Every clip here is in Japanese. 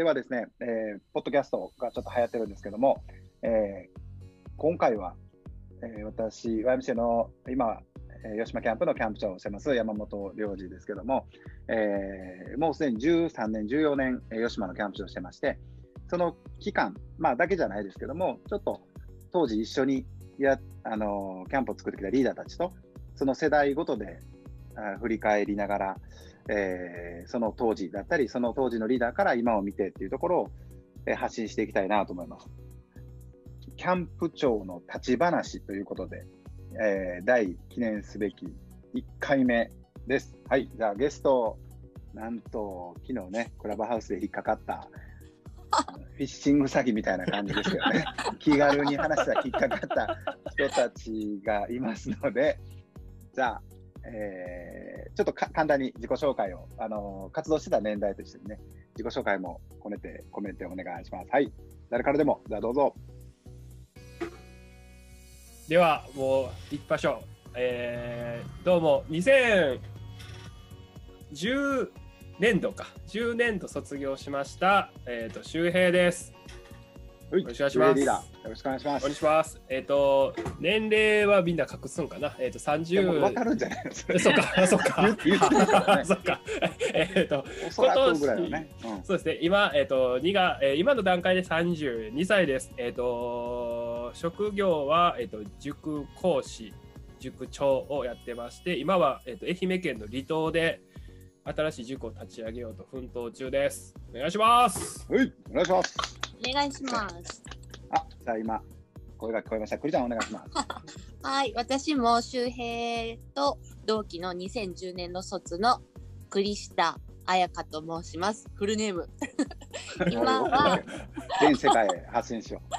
ではですね、えー、ポッドキャストがちょっと流行ってるんですけども、えー、今回は、えー、私、YMC の今、えー、吉間キャンプのキャンプ長をしてます山本良二ですけども、えー、もうすでに13年、14年、え、吉間のキャンプ長をしてまして、その期間、まあ、だけじゃないですけども、ちょっと当時一緒にや、あのキャンプを作ってきたリーダーたちと、その世代ごとであ振り返りながら、えー、その当時だったり、その当時のリーダーから今を見てっていうところを、えー、発信していきたいなと思います。キャンプ長の立ち話ということで、えー、第記念すべき1回目です。はい、じゃあゲスト、なんと昨日ね、クラブハウスで引っかかった フィッシング詐欺みたいな感じですよね。気軽に話したら引っかかった人たちがいますので、じゃあ、えー、ちょっと簡単に自己紹介を、あのー、活動してた年代としてね、自己紹介も込めて、コメントお願いします。はい。誰からでも、じゃあどうぞ。では、もう行きましょう。えー、どうも、2010年度か、10年度卒業しました、えっ、ー、と、周平です。よろしくお願いします。よろしくお願いします。お願いします。えっ、ー、と、年齢はみんな隠すんかな？えっ、ー、と、三十。わかるんじゃないそうか、そうか。言ってたそうか。えっ、ー、と、今年、ねうん、そうですね。今、えっ、と、二が、えー、今の段階で三十二歳です。えっ、と、職業は、えっ、と、塾講師、塾長をやってまして、今は、えっ、と、愛媛県の離島で。新しい塾を立ち上げようと奮闘中です。お願いします。はい、お願いします。お願いします。あ、じゃあ今、声が聞こえました。くりちゃんお願いします。はい、私も周平と同期の2010年の卒の栗下彩香と申します。フルネーム。今は全世界へ発信しよう。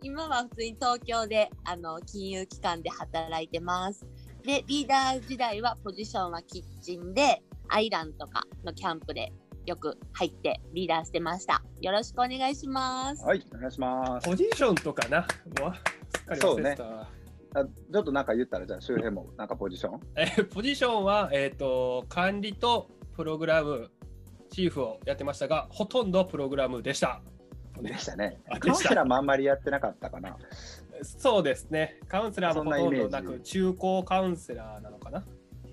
今は普通に東京であの金融機関で働いてます。で、リーダー時代はポジションはキッチンで、アイランとかのキャンプでよく入ってリーダーしてました。よろしくお願いします。はい、お願いします。ポジションとかな、もうすっかり忘れてた。あちょっとなんか言ったら、じゃあ周辺もなんかポジション？えポジションは、えーと、管理とプログラム、チーフをやってましたが、ほとんどプログラムでした。でしたね。カウンセラーもあんまりやってなかったかな。そうですね。カウンセラーもほとんどなく、中高カウンセラーなのかな。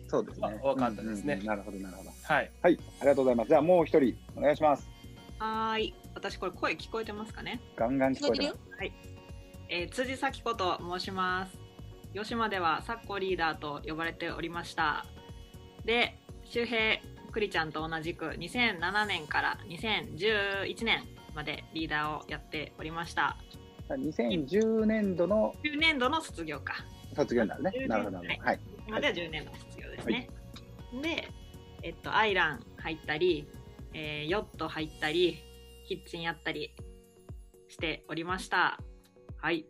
そうですね。分かったですね、うんうん、なるほど、なるほど。はい。はい、ありがとうございます。じゃあもう一人、お願いします。はい。私、これ声聞こえてますかね？ガンガン聞こえてます。はい。えー、辻咲子と申します。吉間ではサッコリーダーと呼ばれておりました。で、周平くりちゃんと同じく2007年から2011年までリーダーをやっておりました。2010年度の10年度の卒業か。卒業になるね。なるほど。はい。はい、今では10年度の卒業ですね。はい、で、えっと、アイラン入ったり、えー、ヨット入ったり、キッチンやったりしておりました。はい。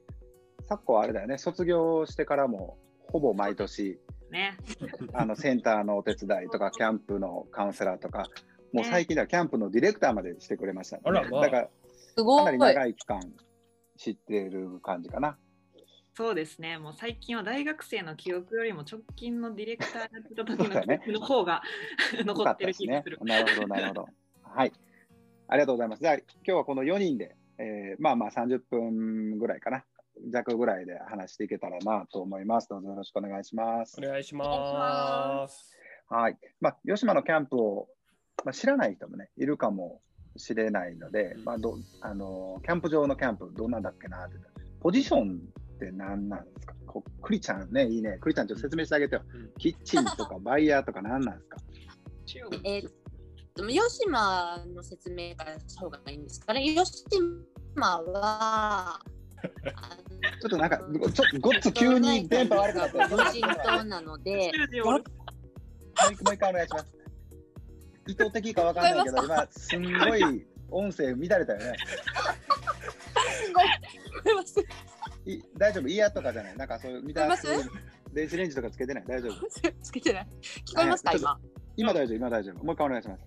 昨今あれだよね、卒業してからもほぼ毎年、ね、あのセンターのお手伝いとか、キャンプのカウンセラーとか、もう最近ではキャンプのディレクターまでしてくれました、ね、あら、まあ、だから、かなり長い期間知ってる感じかな。そうですね、もう最近は大学生の記憶よりも直近のディレクターやってた時の記憶の方が、ね、残ってる気がする、ね。なるほど、なるほど。はい。ありがとうございます。じゃあ、今日はこの4人で、えー、まあまあ30分ぐらいかな。弱ぐらいで話していけたらなと思います。どうぞよろしくお願いします。お願いします。はい。まあ、吉間のキャンプを、まあ、知らない人もね、いるかもしれないので、まあどあのキャンプ場のキャンプどうなんだっけなって。ポジションって何なんですか？こクリちゃんね、いいね。クリちゃんちょっと説明してあげてよ。うん、キッチンとかバイヤーとか何なんですか？えー、でも吉間の説明からした方がいいんですかね。吉間は、ちょっとなんか、ちょっとごっつ急に電波悪くなった無人島なので、もう一回お願いします。意図的かわかんないけど、今、すんごい音声乱れたよね。ごめんなさい。い大丈夫、イヤとかじゃない？なんかそういう、見た電子レンジとかつけてない？大丈夫？つけてない。聞こえますか、今？今大丈夫、今大丈夫。もう一回お願いします。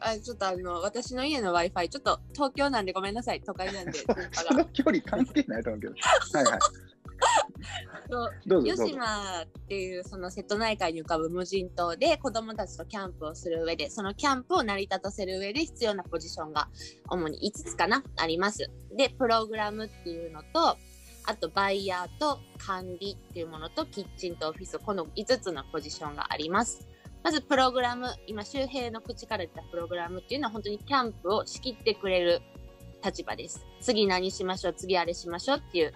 あちょっとあの私の家の Wi-Fi、ちょっと東京なんでごめんなさい、都会なんで。その距離関係ないと思うけど。はいはい。そう。吉島っていうその瀬戸内海に浮かぶ無人島で子どもたちとキャンプをする上でそのキャンプを成り立たせる上で必要なポジションが主に5つかなあります。でプログラムっていうのとあとバイヤーと管理っていうものとキッチンとオフィスこの5つのポジションがあります。まずプログラム今周平の口から言ったプログラムっていうのは本当にキャンプを仕切ってくれる立場です。次何しましょう？次あれしましょうっていう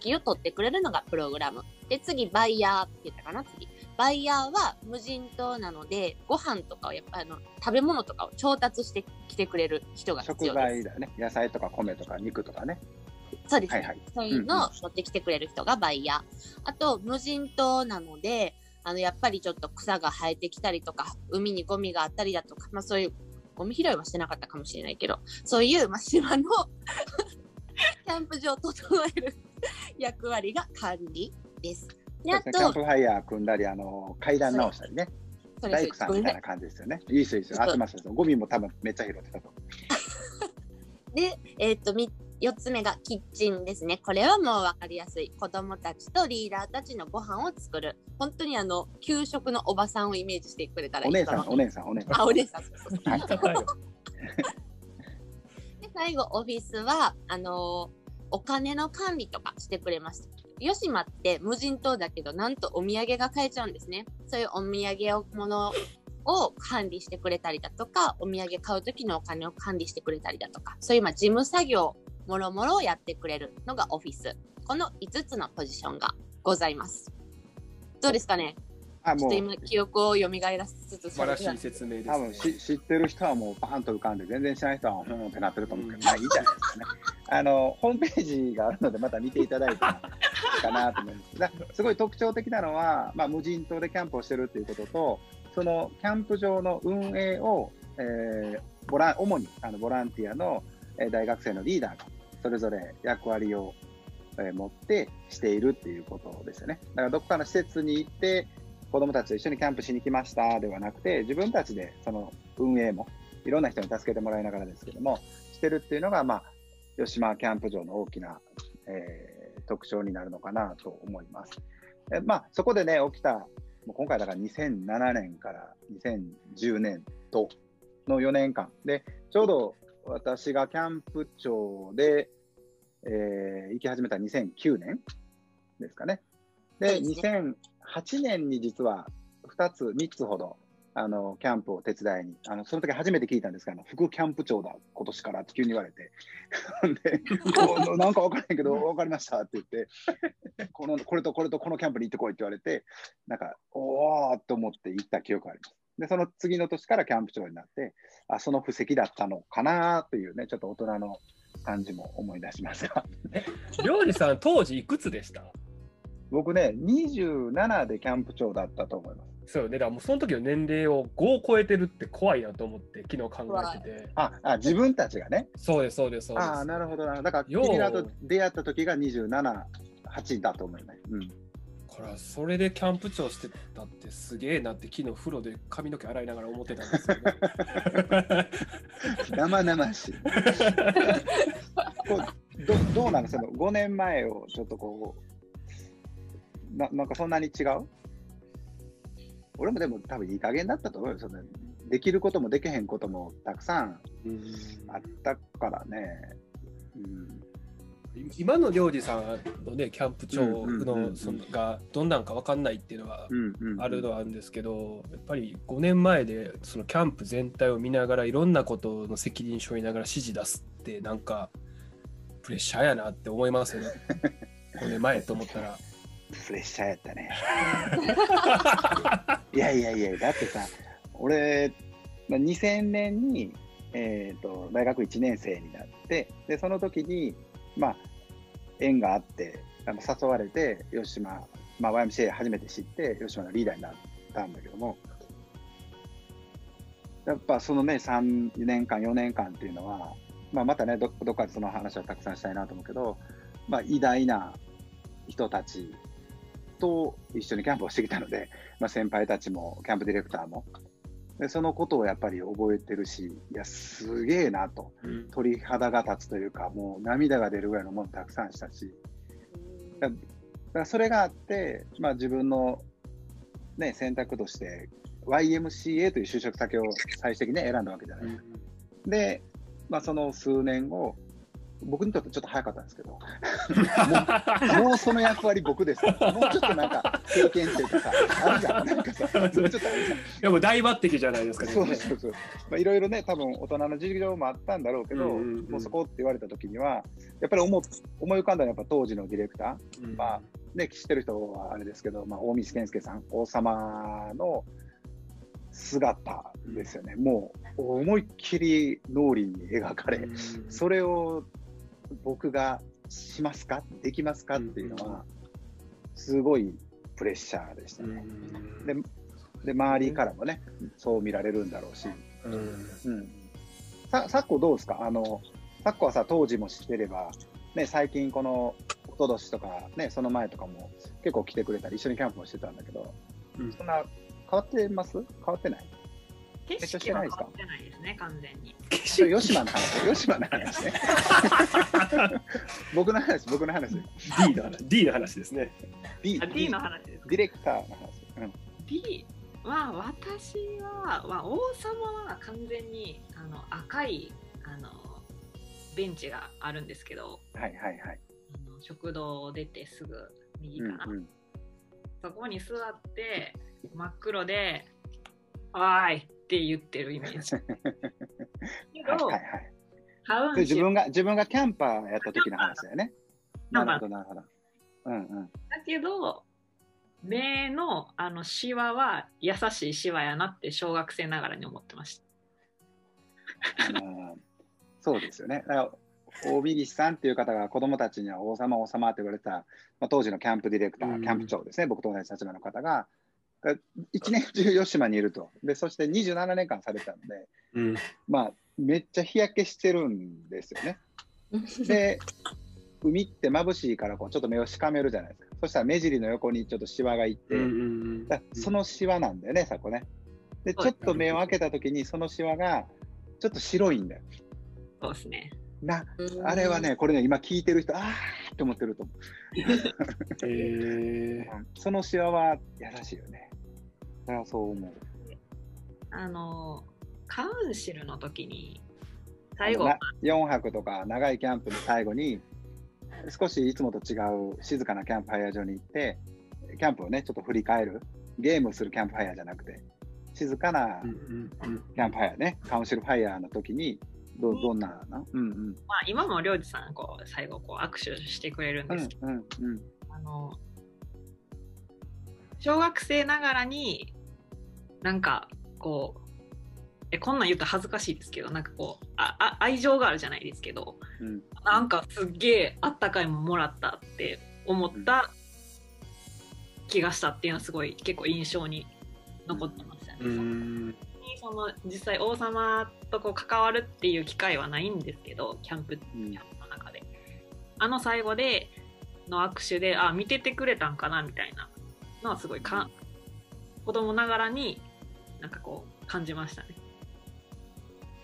指揮を取ってくれるのがプログラム。で、次、バイヤーって言ったかな？次。バイヤーは無人島なので、ご飯とかをやっぱあの、食べ物とかを調達してきてくれる人が必食要です。材だよね。野菜とか米とか肉とかね。そうです、はいはい。そういうのを取ってきてくれる人がバイヤー。あと、無人島なので、あの、やっぱりちょっと草が生えてきたりとか、海にゴミがあったりだとか、まあそういう、ゴミ拾いはしてなかったかもしれないけど、そういう、まあ、島の キャンプ場を整える 役割が管理です。で、あそうですね。キャンと、プファイヤー組んだり、あの階段直したりね。大工さんみたいでな感じですよね。いいですよ、いいですよ。合ってますよ。ゴミも多分めっちゃ拾ってたと思 で、えっ、と、み4つ目がキッチンですね。これはもう分かりやすい。子供たちとリーダーたちのご飯を作る。本当にあの、給食のおばさんをイメージしてくれたらう。いいお姉さん、お姉さん、お姉さん。あ、お姉さん。そうそうそう。で、最後、オフィスは、あのーお金の管理とかしてくれます。吉島って無人島だけど、なんとお土産が買えちゃうんですね。そういうお土産を、ものを管理してくれたりだとか、お土産買う時のお金を管理してくれたりだとか、そういうまあ事務作業、もろもろをやってくれるのがオフィス。この5つのポジションがございます。どうですかね？あ、もうちょっと今、記憶を蘇らせつつ、素晴らしい説明です多分ね。し知ってる人はもうパーンと浮かんで、全然知らない人はうんってなってると思うけど、まあいいじゃないですかね。あの、ホームページがあるので、また見ていただいたらいいかなと思います。だすごい特徴的なのは、まあ、無人島でキャンプをしてるっていうことと、そのキャンプ場の運営を、えーボラン主にあのボランティアの、えー大学生のリーダーが、それぞれ役割を、えー持ってしているっていうことですよね。だからどこかの施設に行って、子供たちと一緒にキャンプしに来ましたではなくて、自分たちでその運営も、いろんな人に助けてもらいながらですけども、してるっていうのが、まあ、吉島キャンプ場の大きな、えー特徴になるのかなと思います。えまあ、そこでね、起きた、もう今回だから2007年から2010年との4年間で、ちょうど私がキャンプ長で、えー行き始めた2009年ですかね。で、そうです2008年に実は2つ、3つほど、あの、キャンプを手伝いに、あの、その時初めて聞いたんですが、あの副キャンプ長だ、今年からって急に言われて、で、なんか分からないけど、分かりましたって言って、この、これとこれとこのキャンプに行ってこいって言われて、なんか、おーっと思って行った記憶があります。で、その次の年からキャンプ長になって、あ、その布石だったのかなというね、ちょっと大人の感じも思い出しますが、りょうじさん、当時いくつでした？僕ね、27でキャンプ長だったと思います。そうよね。だからもうその時の年齢を5を超えてるって怖いなと思って昨日考えてて。あ、あ自分たちがね。そうです、そうです、そうです。ああ、なるほどな。だから、君らと出会った時が27、8だと思います。うん。これはそれでキャンプ長してたってすげえなって昨日風呂で髪の毛洗いながら思ってたんですけど、生々しい。どどうなのその5年前をちょっとこうな、なんかそんなに違う？俺もでも多分いい加減だったと思うよ。そのできることもできへんこともたくさんあったからね。うん、今の領事さんのねキャンプ長のんそのがどんなんか分かんないっていうのは。あるのはあるんですけどやっぱり5年前でそのキャンプ全体を見ながらいろんなことの責任書を見ながら指示出すってなんかプレッシャーやなって思いますよね 5年前と思ったら。プレッシャーやったね。いやいやいや、だってさ、俺、まあ2000年に、えー、と大学1年生になって、でその時に、まあ、縁があって、あの誘われて、吉島、まあ、YMCA 初めて知って、吉島のリーダーになったんだけども、やっぱそのね、3年間、4年間っていうのは、まあ、またねど、どっかでその話はたくさんしたいなと思うけど、まあ、偉大な人たちと一緒にキャンプをしてきたので、まあ、先輩たちもキャンプディレクターもでそのことをやっぱり覚えてるしいやすげえなと。うん。鳥肌が立つというかもう涙が出るぐらいのものたくさんしたし。だからそれがあって、まあ、自分の、ね、選択として YMCA という就職先を最終的に、ね、選んだわけじゃないですか。で、まあ、その数年後、僕にとってちょっと早かったんですけど、も うもうその役割僕ですもうちょっとなんか経験っていうかさ、あるじゃん、なんかさ、もうちょっとあるじゃん。でも大抜擢じゃないですかね。そうそうそう。まあ、いろいろね、多分大人の事情もあったんだろうけど、うんうんうんもうそこって言われた時には、やっぱり思思い浮かんだのはやっぱ当時のディレクター、うんまあね、知ってる人はあれですけど、まあ、大西健介さん、王様の姿ですよね。もう思いっきり脳裏に描かれ、うんそれを僕がしますか？できますか？っていうのは、すごいプレッシャーでしたね。うん。でで、周りからもね、そう見られるんだろうし。うん。うん。さ、さっこどうですか？あの、さっこはさ、当時も知ってれば、ね、最近この、おととしとか、ね、その前とかも結構来てくれたり、一緒にキャンプもしてたんだけど、うん。そんな、変わってます？変わってない？景めっちゃして色ないですか？は変わってないですね、完全に。吉島の話、吉島の話ね。僕の話、僕の話。D の話 D の話ですね。D, あ D の話ですかディレクターの話。うん。D は私は、まあ、王様は完全にあの赤いあのベンチがあるんですけどはいはいはい。あの食堂を出てすぐ右うんかな、うん。そこに座って真っ黒で「おーい!」って言ってるイメージけど、はいはい自分が、自分がキャンパーやった時の話だよね。なるほど、なるほど。うんうん。だけど目のあのシワは優しいシワやなって小学生ながらに思ってました。あのーそうですよね。だから大見岸さんっていう方が子供たちには王様、王様って言われた、まあ、当時のキャンプディレクター、うんキャンプ長ですね、僕と同じ立場の方が、が一年中吉島にいると。で、そして27年間されてたので、うんまあ、めっちゃ日焼けしてるんですよね。で、海って眩しいからこうちょっと目をしかめるじゃないですか。そしたら目尻の横にちょっとシワがいって、うんうんだそのシワなんだよね、さこね。で、ちょっと目を開けたときに、そのシワがちょっと白いんだよ。そうですね。な、あれはね、これね、今聞いてる人、あーって思ってると思う。え うんそのシワは優しいよね。だからそう思う。あのカウンシルの時に最後あのな4泊とか長いキャンプの最後に、少しいつもと違う静かなキャンプファイヤー場に行って、キャンプをね、ちょっと振り返る。ゲームするキャンプファイヤーじゃなくて、静かなうんうんうんキャンプファイヤーね、カウンシルファイヤーの時に、どどんなの？うんうん。まあ、今もりょうじさんこう最後こう握手してくれるんうんですけど、うんうん。あの小学生ながらになんかこうえこんなん言ったら恥ずかしいですけどなんかこうああ愛情があるじゃないですけどうん。なんかすっげえあったかいもんもらったって思った気がしたっていうのはすごい結構印象に残ってましたね。うん。にその実際王様とこう関わるっていう機会はないんですけどキャンプキうん。ャンプの中で。あの最後での握手であ見ててくれたんかなみたいなのはすごいか子供ながらになんかこう感じましたね。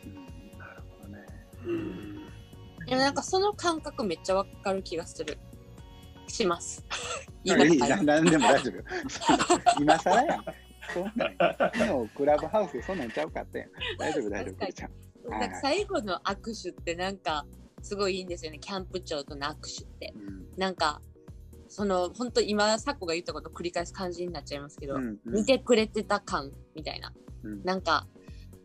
うんなるほどね。うんでもなんかその感覚めっちゃわかる気がする。します。いいななんでも大丈夫。今更やん。そんなん、昨日クラブハウスでそんなんちゃうかってん。大丈夫、大丈夫、くりちゃん。なんか最後の握手ってなんかすごいいいんですよね。キャンプ長との握手って。うんなんか、その本当今、サッコが言ったことを繰り返す感じになっちゃいますけど、うんうん。見てくれてた感みたいな。うん。なんか、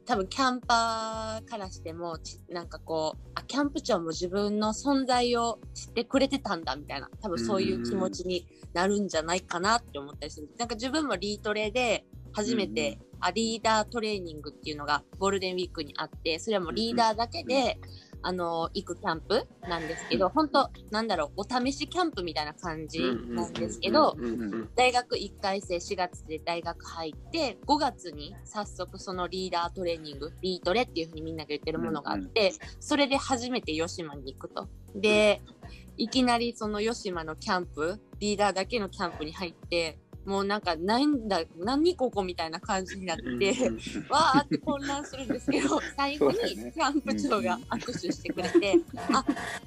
多分キャンパーからしても、ちなんかこう、あ、キャンプ長も自分の存在を知ってくれてたんだみたいな、多分そういう気持ちになるんじゃないかなって思ったりする。なんか自分もリートレで初めて、あリーダートレーニングっていうのがゴールデンウィークにあって、それはもうリーダーだけで、あの、行くキャンプなんですけど、本当なんだろう、お試しキャンプみたいな感じなんですけど、大学1回生4月で大学入って5月に早速そのリーダートレーニングリートレっていうふうにみんなが言ってるものがあって、それで初めて吉島に行くと。でいきなりその吉島のキャンプリーダーだけのキャンプに入ってもうなんかなんだ何ここみたいな感じになって、わーって混乱するんですけど最後にキャンプ長が握手してくれて、あ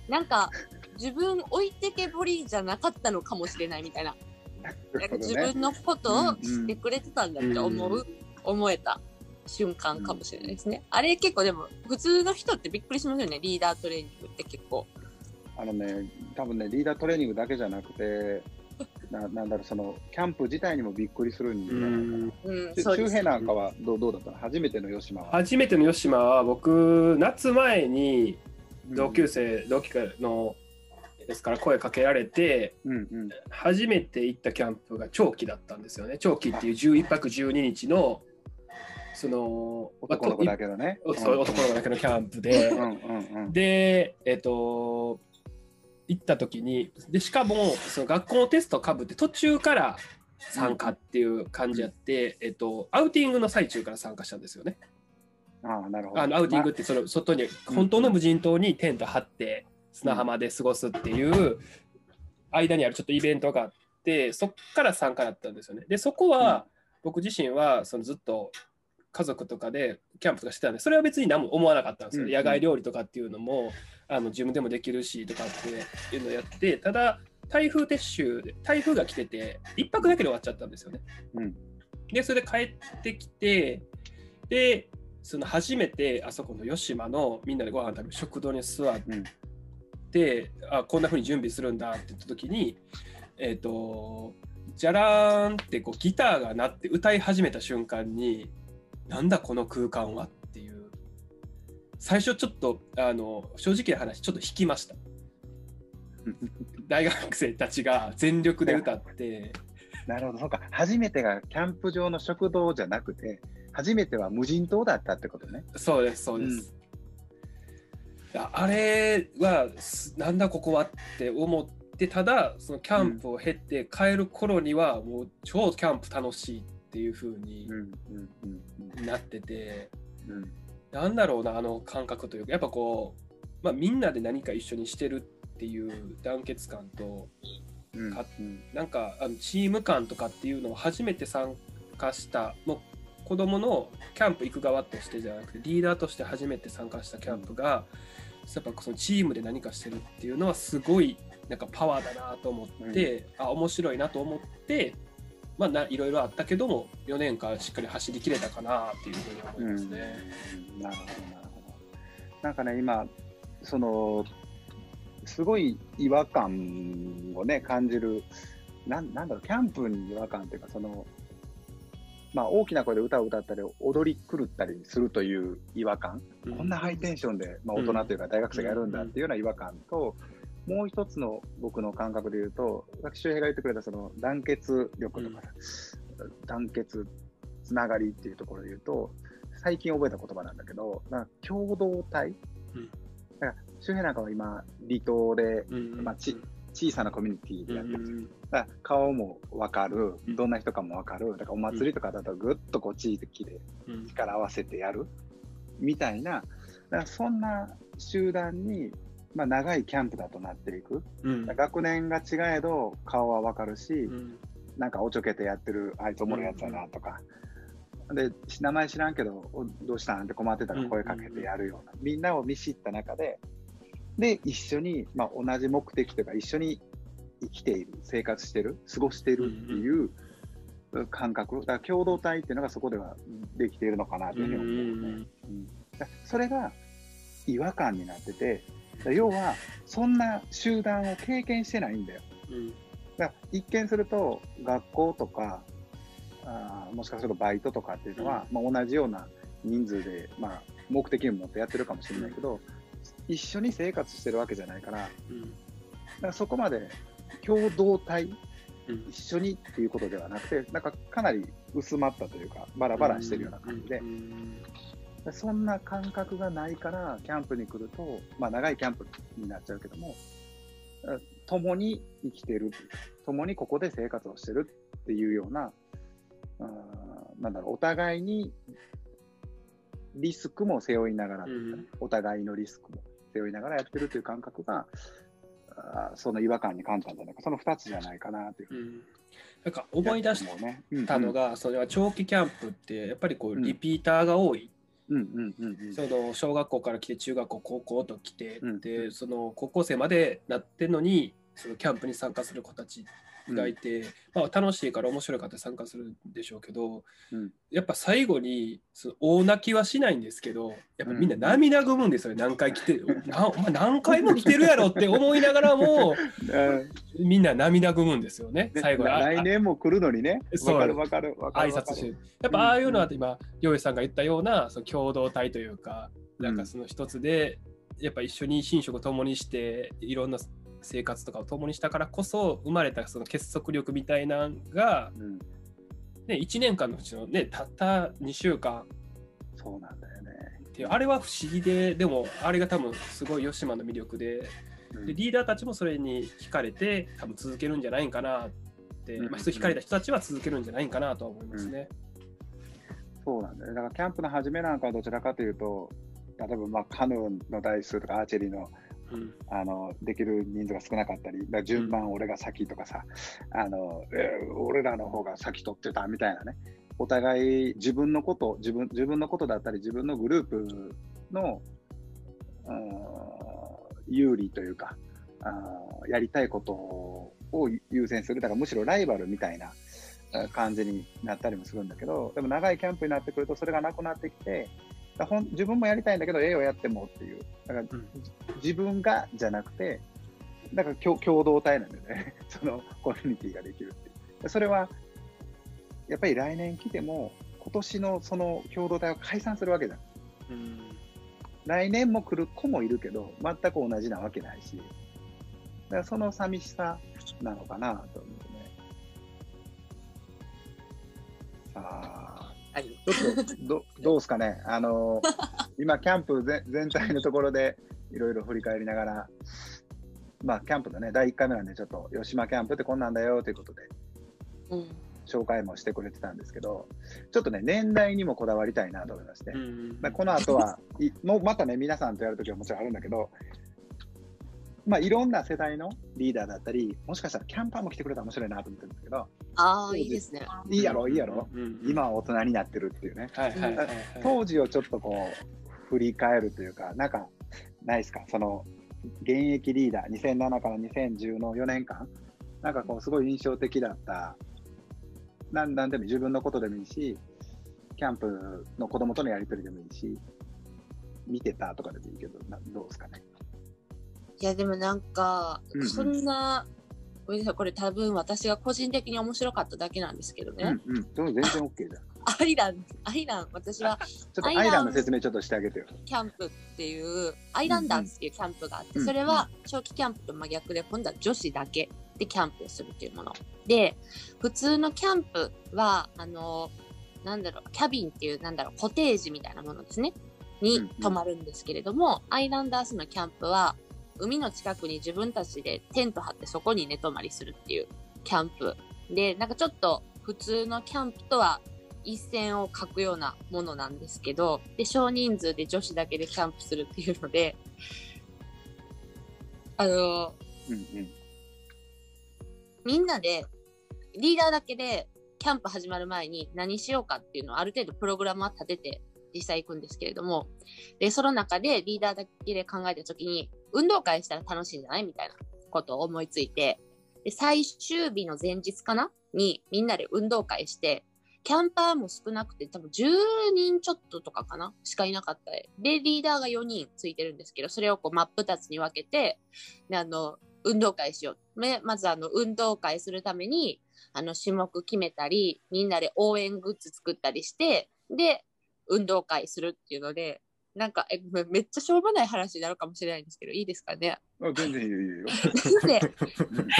なんか自分置いてけぼりじゃなかったのかもしれないみたいな。なんか自分のことを知ってくれてたんだって思う、思えた瞬間かもしれないですね。あれ結構でも普通の人ってびっくりしますよね。リーダートレーニングって結構。あのね、多分ね、リーダートレーニングだけじゃなくて、ななんだろう、そのキャンプ自体にもびっくりするんじゃないかな。うん、で周そうです平なんかはどうどうだったの？初めての吉間は？初めての吉島は僕夏前に同級生、同期のですから声かけられてうんうん初めて行ったキャンプが長期だったんですよね長期っていう11泊12日のその男の子だけどね。まあ男の子だけのキャンプでうんうんうん。でえっ、と行った時にでしかもその学校のテストかぶって途中から参加っていう感じやって、えっと、アウティングの最中から参加したんですよね。ああ、なるほど。あのアウティングってその外に本当の無人島にテント張って砂浜で過ごすっていう間にあるちょっとイベントがあってそっから参加だったんですよね。でそこは僕自身はそのずっと家族とかでキャンプとかしてたんでそれは別に何も思わなかったんですよ。うん野外料理とかっていうのもあの自分でもできるしとかっていうのをやってただ台風撤収で台風が来てて1泊だけで終わっちゃったんですよね。うんでそれで帰ってきてでその初めてあそこの吉島のみんなでご飯食べる食堂に座って、あこんな風に準備するんだって言った時にえっ、とじゃらーんってこうギターが鳴って歌い始めた瞬間になんだこの空間はっ最初ちょっとあの正直な話ちょっと引きました。大学生たちが全力で歌って。なるほど、そうか。初めてがキャンプ場の食堂じゃなくて、初めては無人島だったってことね。そうですそうです、ああれはすなんだここはって思ってただそのキャンプを経て帰る頃にはもう超キャンプ楽しいっていう風にうんうんうん。なってて、うんうんなんだろうなあの感覚というかやっぱこう、まあ、みんなで何か一緒にしてるっていう団結感とうんかうん。なんかあのチーム感とかっていうのを初めて参加したもう子供のキャンプ行く側としてじゃなくてリーダーとして初めて参加したキャンプがやっぱそのチームで何かしてるっていうのはすごいなんかパワーだなと思って、あ面白いなと思って、まあ、ないろいろあったけども4年間しっかり走りきれたかなっていうふうに思いますね。うんなるほど、なるほど。なんかね、今、その、すごい違和感をね、感じる、なんなんだろう、キャンプに違和感っていうか、その、まあ、大きな声で歌を歌ったり、踊り狂ったりするという違和感、うんこんなハイテンションで、まあ、大人というか大学生がやるんだっていうような違和感と、もう一つの僕の感覚で言うと、さっき周平が言ってくれたその団結力とかさ、団結、つながりっていうところで言うと、最近覚えた言葉なんだけど、なんか共同体、うん。だから周平なんかは今、離島でうんまあち小さなコミュニティでやってる、うんだから顔も分かるう、ん。どんな人かも分かる、だからお祭りとかだとぐっとこう地域でうん。力合わせてやるみたいな、だからそんな集団に、まあ、長いキャンプだとなっていく。うん。学年が違えど顔は分かるし、うん。なんかおちょけてやってるあいつおもろいやつだなとか、で名前知らんけどおどうしたんって困ってたら声かけてやるような、みんなを見知った中でで一緒に、まあ、同じ目的というか一緒に生きている生活してる過ごしてるっていう感覚。だから共同体っていうのがそこではできているのかなというふうに思う、うんだそれが違和感になっててだ要はそんな集団を経験してないんだよ。うん。だから一見すると学校とかあーもしかするとバイトとかっていうのは、まあ、同じような人数で、まあ、目的に持ってやってるかもしれないけど、一緒に生活してるわけじゃないからだかうんらそこまで共同体うん。一緒にっていうことではなくてなんかかなり薄まったというかバラバラしてるような感じで。う、んそんな感覚がないからキャンプに来ると、まあ、長いキャンプになっちゃうけどもあ共に生きてる共にここで生活をしてるっていうようなあーなんだろうお互いにリスクも背負いながらうかね、お互いのリスクも背負いながらやってるという感覚があーその違和感に感じたんじゃないか。その2つじゃないかなというふううにん。なんか思い出し思うね、うんたのが、それは長期キャンプってやっぱりこううん。リピーターが多いうんうんうんうんその小学校から来て中学校高校と来て、うんでその高校生までなってんのにそのキャンプに参加する子たちがいて、まあ、楽しいから面白いから参加するんでしょうけど、うん。やっぱ最後にその大泣きはしないんですけどやっぱみんな涙ぐむんですよね。何回来て なお前何回も来てるやろって思いながらもうん。みんな涙ぐむんですよね。で最後あ来年も来るのにね。わかるわかるわかる。挨拶してやっぱああいうのは今洋井さんが言ったようなその共同体というかなんかその一つでやっぱ一緒に寝食を共にしていろんな生活とかを共にしたからこそ生まれたその結束力みたいなのが、うん、ね、1年間のうちのねたった2週間。そうなんだよね。っていうあれは不思議ででもあれが多分すごい吉島の魅力で。うん。でリーダーたちもそれに惹かれて多分続けるんじゃないかなって、うん。まあ、人惹かれた人たちは続けるんじゃないかなとは思いますね。そうなんだよね。だからキャンプの初めなんかはどちらかというと、例えばまあカヌーの台数とかアーチェリーのうん。あのできる人数が少なかったり、だ順番俺が先とかさ、あのえー俺らの方が先取ってたみたいなね、お互い自分のこと、自分自分のことだったり、自分のグループの、うん有利というか、あーやりたいことを優先する、だからむしろライバルみたいなあ感じになったりもするんだけど、でも長いキャンプになってくると、それがなくなってきて、だほん自分もやりたいんだけど、絵をやってもっていう、だからうん自分がじゃなくて、だから共共同体なんだよね、そのコミュニティができるっていう。でそれは、やっぱり来年来ても、今年のその共同体を解散するわけじゃん。うん来年も来る子もいるけど、全く同じなわけないし、だからその寂しさなのかなと思うね。さあ、はい。ちょっとど どうですかね、あの今、キャンプ全全体のところでいろいろ振り返りながら、まあ、キャンプのね、第1回目なんで、ちょっと吉島キャンプってこんなんだよということで、うん。紹介もしてくれてたんですけど、ちょっとね、年代にもこだわりたいなと思いまして。うんまあ、この後は、いもうまたね、皆さんとやるときはもちろんあるんだけど、まあ、いろんな世代のリーダーだったり、もしかしたらキャンパーも来てくれたら面白いなと思ってるんですけど、ああ、いいですね。いいやろ、いいやろ、うんうん今は大人になってるっていうね、はいはいはいはい。当時をちょっとこう、振り返るというか、なんか、ないですか、その、現役リーダー、2007から2010の4年間、なんかこう、すごい印象的だった、なんなんでも自分のことでもいいし、キャンプの子供とのやりとりでもいいし、見てたとかでもいいけど、などうですかね？いや、でもなんか、うんうんそんな、ごめんなさい、これ多分私が個人的に面白かっただけなんですけどね。うんうん、でも全然 OK じゃん。アイラン、アイラン、私は ちょっとアイランの説明ちょっとしてあげてよ。キャンプっていう、アイランダーズっていうキャンプがあって、うんうんそれは長期キャンプと真逆で、今度は女子だけでキャンプをするっていうもの。で、普通のキャンプは、あの、なんだろう、キャビンっていう、なんだろう、コテージみたいなものですね。にうんうん泊まるんですけれども、アイランダーズのキャンプは、海の近くに自分たちでテント張ってそこに寝泊まりするっていうキャンプ。で、なんかちょっと普通のキャンプとは一線を描くようなものなんですけど、で、少人数で女子だけでキャンプするっていうので、あの、うんうん。みんなで、リーダーだけでキャンプ始まる前に何しようかっていうのをある程度プログラムは立てて実際行くんですけれども、で、その中でリーダーだけで考えたときに、運動会したら楽しいんじゃない？みたいなことを思いついて、で、最終日の前日かな？にみんなで運動会して、キャンパーも少なくて多分10人ちょっととかかな？しかいなかったで。で、リーダーが4人ついてるんですけど、それをこう真っ二つに分けて、で、あの、運動会しよう。ね、まずあの、運動会するために、あの、種目決めたり、みんなで応援グッズ作ったりして、で、運動会するっていうので、なんか、え、めめっちゃしょうもない話になるかもしれないんですけど、いいですかね？あ全然いいよいいよ。で、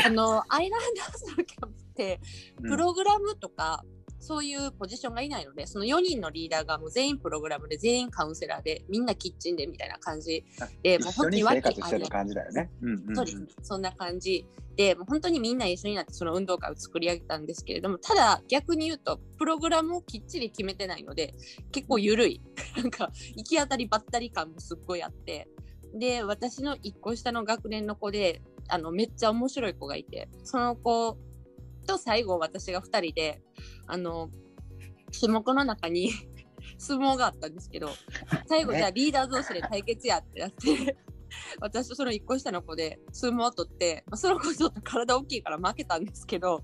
あの、アイランダーズのキャンプって、プログラムとか、そういうポジションがいないので、その4人のリーダーがもう全員プログラムで、全員カウンセラーで、みんなキッチンでみたいな感じで、もう本当に分け活してる感じだよね。うんうんうんそうですね。そんな感じで、もう本当にみんな一緒になってその運動会を作り上げたんですけれども、ただ逆に言うと、プログラムをきっちり決めてないので、結構緩い。なんか、行き当たりばったり感もすっごいあって。で、私の一個下の学年の子で、あの、めっちゃ面白い子がいて、その子と最後私が二人で、あの、種目の中に、相撲があったんですけど最後じゃあリーダー同士で対決やってなって 私とその1個下の子で相撲を取って、まあ、その子ちょっと体大きいから負けたんですけど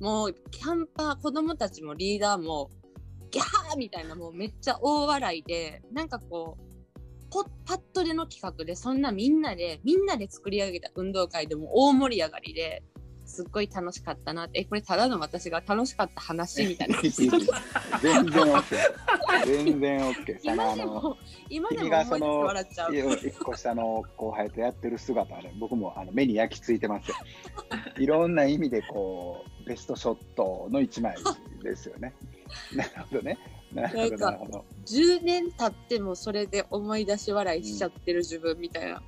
もうキャンパー子供たちもリーダーもギャーみたいなもうめっちゃ大笑いでなんかこうポパッとでの企画でそんなみんなでみんなで作り上げた運動会でも大盛り上がりですっごい楽しかったなってえこれただの私が楽しかった話みたいな 全然 OK。全然 OK。今でも今で君も思い笑っちゃう。一個下の後輩とやってる姿はね、僕もあの目に焼き付いてますよ。いろんな意味でこうベストショットの一枚ですよね。なるほどね。なるほどなるほど。10年経ってもそれで思い出し笑いしちゃってる自分みたいな、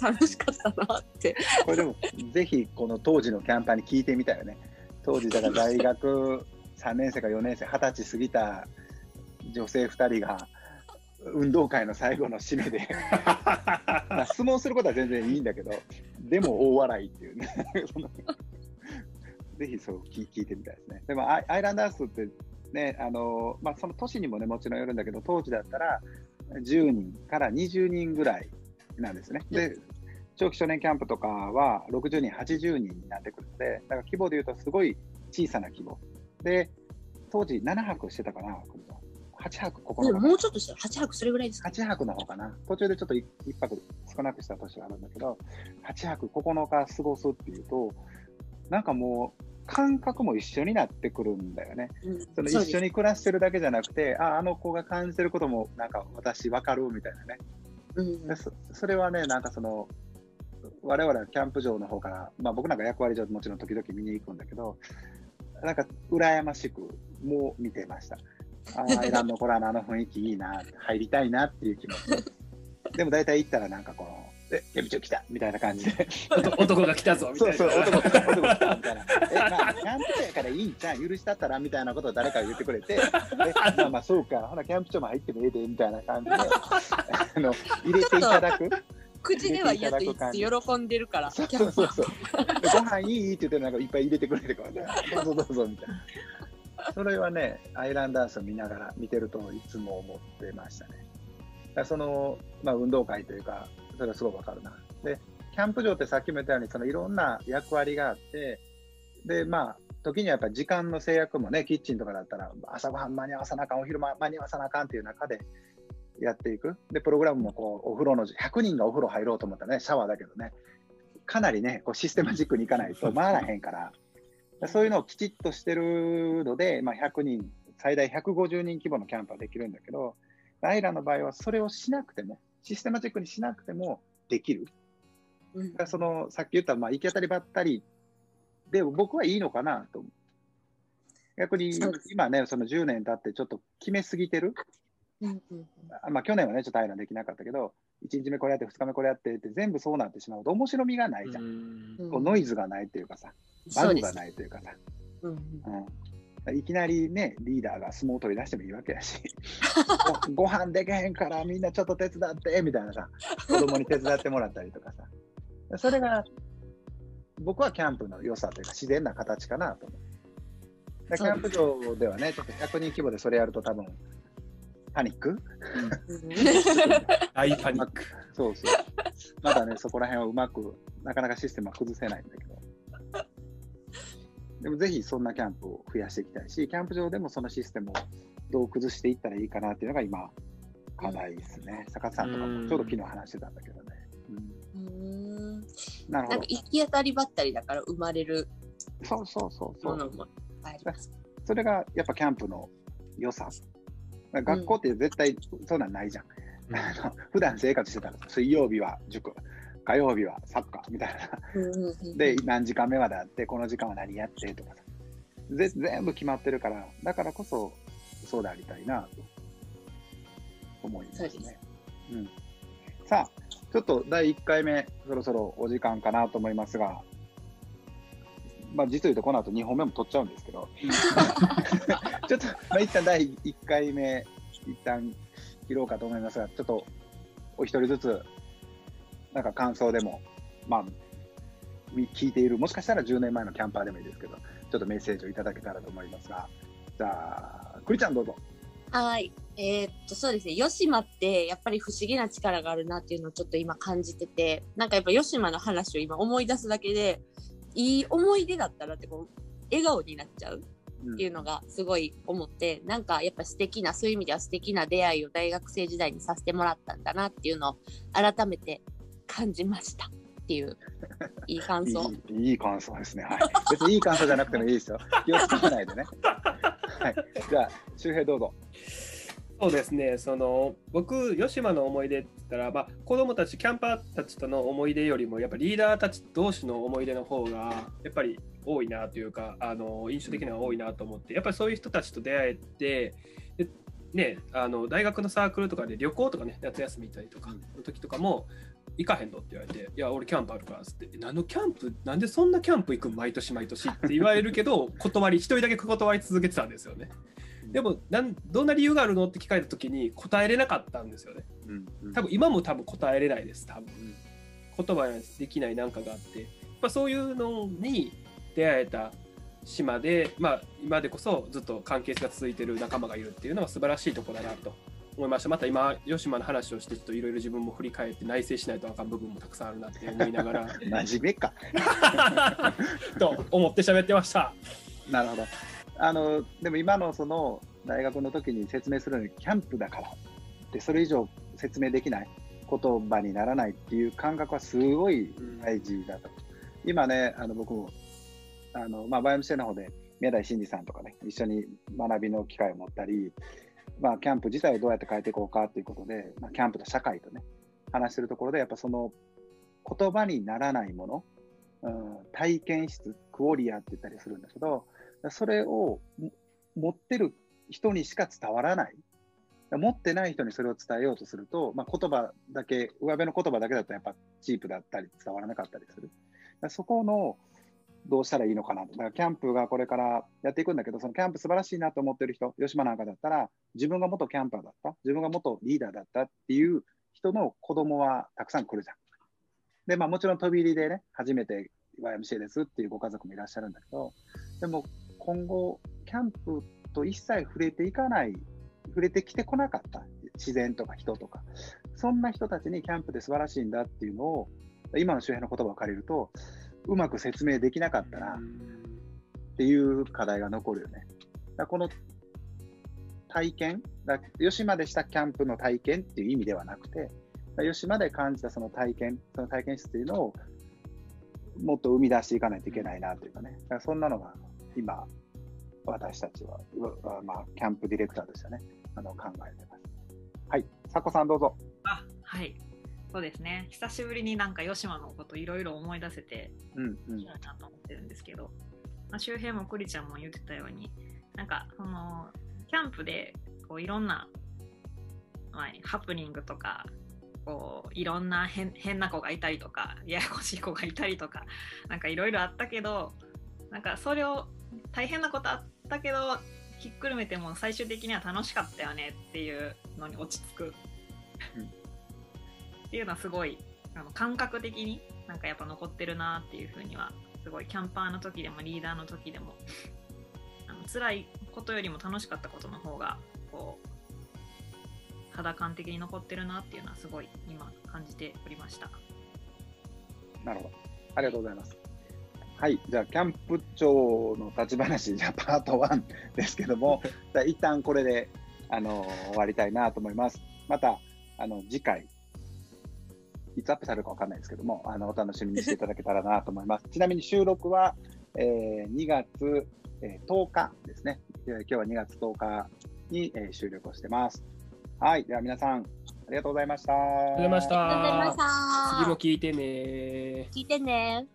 楽しかったなって。これでもぜひこの当時のキャンパーに聞いてみたいよね。当時だから大学3年生か4年生、20歳過ぎた女性2人が運動会の最後の締めでまあ相撲することは全然いいんだけど、でも大笑いっていうね。ぜひそう聞聞いてみたいですね。でもアイアイランダースってね、あのまあ、その年にもね、もちろんよるんだけど、当時だったら10人から20人ぐらいなんですね。で、長期少年キャンプとかは60人、80人になってくるので、だから規模でいうとすごい小さな規模。で、当時7泊してたかな、8泊9日でももうちょっとしたら8泊それぐらいですか？8泊の方かな、途中でちょっと 1, 泊少なくした年があるんだけど、8泊9日過ごすっていうと、なんかもう、感覚も一緒になってくるんだよね。うんその一緒に暮らしてるだけじゃなくて、ああの子が感じてることもなんか私分かるみたいなね。うんでそそれはね、なんかその、我々はキャンプ場の方から、まあ、僕なんか役割上もちろん時々見に行くんだけど、なんか羨ましくもう見てました。あ あ、イランのコラのあの雰囲気いいな、入りたいなっていう気持ち。でも大体行ったらなんかこの、え、ケビチョ来たみたいな感じで。男 男が来たぞみたそいうな。そう、男来た、男来たみたいな。え、まあ、キャンプ場やからいいんちゃう許したったらみたいなことを誰かが言ってくれて、え、まあまあそうか、ほな、キャンプ場も入ってもええで、みたいな感じで、あの、入れていただく？口では嫌と言って喜んでるから。そうそうそうそう。でご飯いいって言ってなんかいっぱい入れてくれてから、どうぞどうぞみたいな。それはね、アイランダースを見ながら見てるといつも思ってましたね。その、まあ、運動会というか、それはすごくわかるな。で、キャンプ場ってさっきも言ったように、そのいろんな役割があって、で、まあ、時にはやっぱり時間の制約もね、キッチンとかだったら、朝ごはん間に合わさなあかん、お昼間間に合わさなあかんっていう中でやっていく。で、プログラムもこう、お風呂の、100人がお風呂入ろうと思ったらね、シャワーだけどね、かなりね、こうシステマチックにいかないと回らへんから、そういうのをきちっとしてるので、まあ、100人、最大150人規模のキャンプはできるんだけど、アイラの場合はそれをしなくても、システマチックにしなくてもできる。うんそのさっき言った、まあ、行き当たりばったりで僕はいいのかなと。逆に今ね、その10年経ってちょっと決めすぎてる。うんうんあまあ、去年はね、ちょっとアイランできなかったけど、1日目これやって、2日目これやってって、全部そうなってしまうと面白みがないじゃん。うんこうノイズがないっていうかさ、バグが。ないというかさ。うんうんうん、いきなりね、リーダーが相撲を取り出してもいいわけやし、ごご飯でけへんからみんなちょっと手伝ってみたいなさ、子供に手伝ってもらったりとかさ、それが僕はキャンプの良さというか自然な形かなと思う。でキャンプ場ではね、ちょっと100人規模でそれやると多分、パニック？大パニック。そうそう。まだね、そこら辺はうまく、なかなかシステムは崩せないんだけど。でもぜひそんなキャンプを増やしていきたいし、キャンプ場でもそのシステムをどう崩していったらいいかなっていうのが今、課題ですね。坂田さんとかもちょうど昨日話してたんだけどね。うんうんなるほど。行き当たりばったりだから生まれるそうそうそうそう。それがやっぱキャンプの良さ。学校って絶対そんなんないじゃん。あの 普段生活してたら水曜日は塾、火曜日はサッカーみたいな。で、何時間目まであって、この時間は何やってとかさ。ぜ全部決まってるから、だからこそ、そうでありたいなと思いますね。そうですうん、さあ、ちょっと第1回目、そろそろお時間かなと思いますが、まあ、実を言うとこの後2本目も取っちゃうんですけど、ちょっと、まあ、一旦第1回目、一旦切ろうかと思いますが、ちょっとお一人ずつ、なんか感想でも、まあ、み聞いている、もしかしたら10年前のキャンパーでもいいですけど、ちょっとメッセージをいただけたらと思いますが、じゃあ、クリちゃんどうぞ。はい。えーっと、そうですね。吉島ってやっぱり不思議な力があるなっていうのをちょっと今感じてて、なんかやっぱ吉島の話を今思い出すだけで、いい思い出だったらってこう、笑顔になっちゃうっていうのがすごい思って、なんかやっぱ素敵な、そういう意味では素敵な出会いを大学生時代にさせてもらったんだなっていうのを改めて感じましたっていう、いい感想。いいいい感想ですね。はい。別にいい感想じゃなくてもいいですよ。気をつかないでね。はい。じゃあ、周平どうぞ。そうですね、その僕、吉島の思い出って言ったら、まあ、子供たち、キャンパーたちとの思い出よりも、やっぱリーダーたち同士の思い出の方が、やっぱり多いなというか、あの印象的には多いなと思って、やっぱりそういう人たちと出会えて、でね、あの大学のサークルとかで旅行とかね、夏休み行ったりとかの時とかも、行かへんのって言われて、いや、俺キャンプあるからっつって、え何のキャンプ、なんでそんなキャンプ行くん毎年毎年って言われるけど、断り、一人だけ断り続けてたんですよね。でもなん、どんな理由があるのって聞かれたときに答えれなかったんですよね。うん。多分今も多分答えれないです、多分。言葉にできないなんかがあって、やっぱそういうのに出会えた島で、まあ、今でこそずっと関係性が続いてる仲間がいるっていうのは素晴らしいところだなと思いました。また今、吉島の話をして、ちょっといろいろ自分も振り返って内省しないとあかん部分もたくさんあるなって思いながら、真面目か。と思って喋ってました。なるほど。あの、でも今のその大学の時に説明するのに、キャンプだからって、それ以上説明できない言葉にならないっていう感覚はすごい大事だと。今ね、あの僕も、あの、まあ、バイオムシェの方で、宮台真司さんとかね、一緒に学びの機会を持ったり、まあ、キャンプ自体をどうやって変えていこうかということで、まあ、キャンプと社会とね、話してるところで、やっぱその言葉にならないもの、うん、体験室、クオリアって言ったりするんだけど、それを持ってる人にしか伝わらない。持ってない人にそれを伝えようとすると、まあ、言葉だけ、上辺の言葉だけだとやっぱチープだったり伝わらなかったりする。そこのどうしたらいいのかなと。だからキャンプがこれからやっていくんだけど、そのキャンプ素晴らしいなと思ってる人、吉島なんかだったら、自分が元キャンパーだった、自分が元リーダーだったっていう人の子供はたくさん来るじゃん。で、まあもちろん飛び入りでね、初めて YMCA ですっていうご家族もいらっしゃるんだけど、でも今後、キャンプと一切触れていかない、触れてきてこなかった自然とか人とか、そんな人たちにキャンプで素晴らしいんだっていうのを、今の周辺の言葉を借りると、うまく説明できなかったなっていう課題が残るよね。だこの体験、だ吉島でしたキャンプの体験っていう意味ではなくて、吉島で感じたその体験、その体験室っていうのをもっと生み出していかないといけないなというかね、だからそんなのが今、私たちは、まあ、キャンプディレクターとしてね、あの考えてます。はい、さこさんどうぞ。あはいそうですね。久しぶりになんか吉島のこといろいろ思い出せてうんうん。面白いなと思ってるんですけど、まあ、周平もクリちゃんも言ってたようになんかそのキャンプでこういろんな、まあ、ハプニングとかこういろんな変変な子がいたりとかややこしい子がいたりとかなんかいろいろあったけどなんかそれを大変なことあったけどひっくるめても最終的には楽しかったよねっていうのに落ち着く、うんっていうのはすごいあの感覚的になんかやっぱ残ってるなっていうふうにはすごいキャンパーの時でもリーダーの時でもあの辛いことよりも楽しかったことの方がこう肌感的に残ってるなっていうのはすごい今感じておりました。なるほど。ありがとうございます。はい、じゃあ、キャンプ長の立ち話、じゃあ、パート1ですけども、じゃあ一旦これで、あの終わりたいなと思います。また、あの、次回、いつアップされるかわかんないですけども、あの、お楽しみにしていただけたらなと思います。ちなみに収録は、えー2月、えー10日ですね。えー今日は2月10日に、えー収録をしてます。はい、では皆さん、ありがとうございました。ありがとうございましありがとうございまた。した。次も聞いてね聞いてね。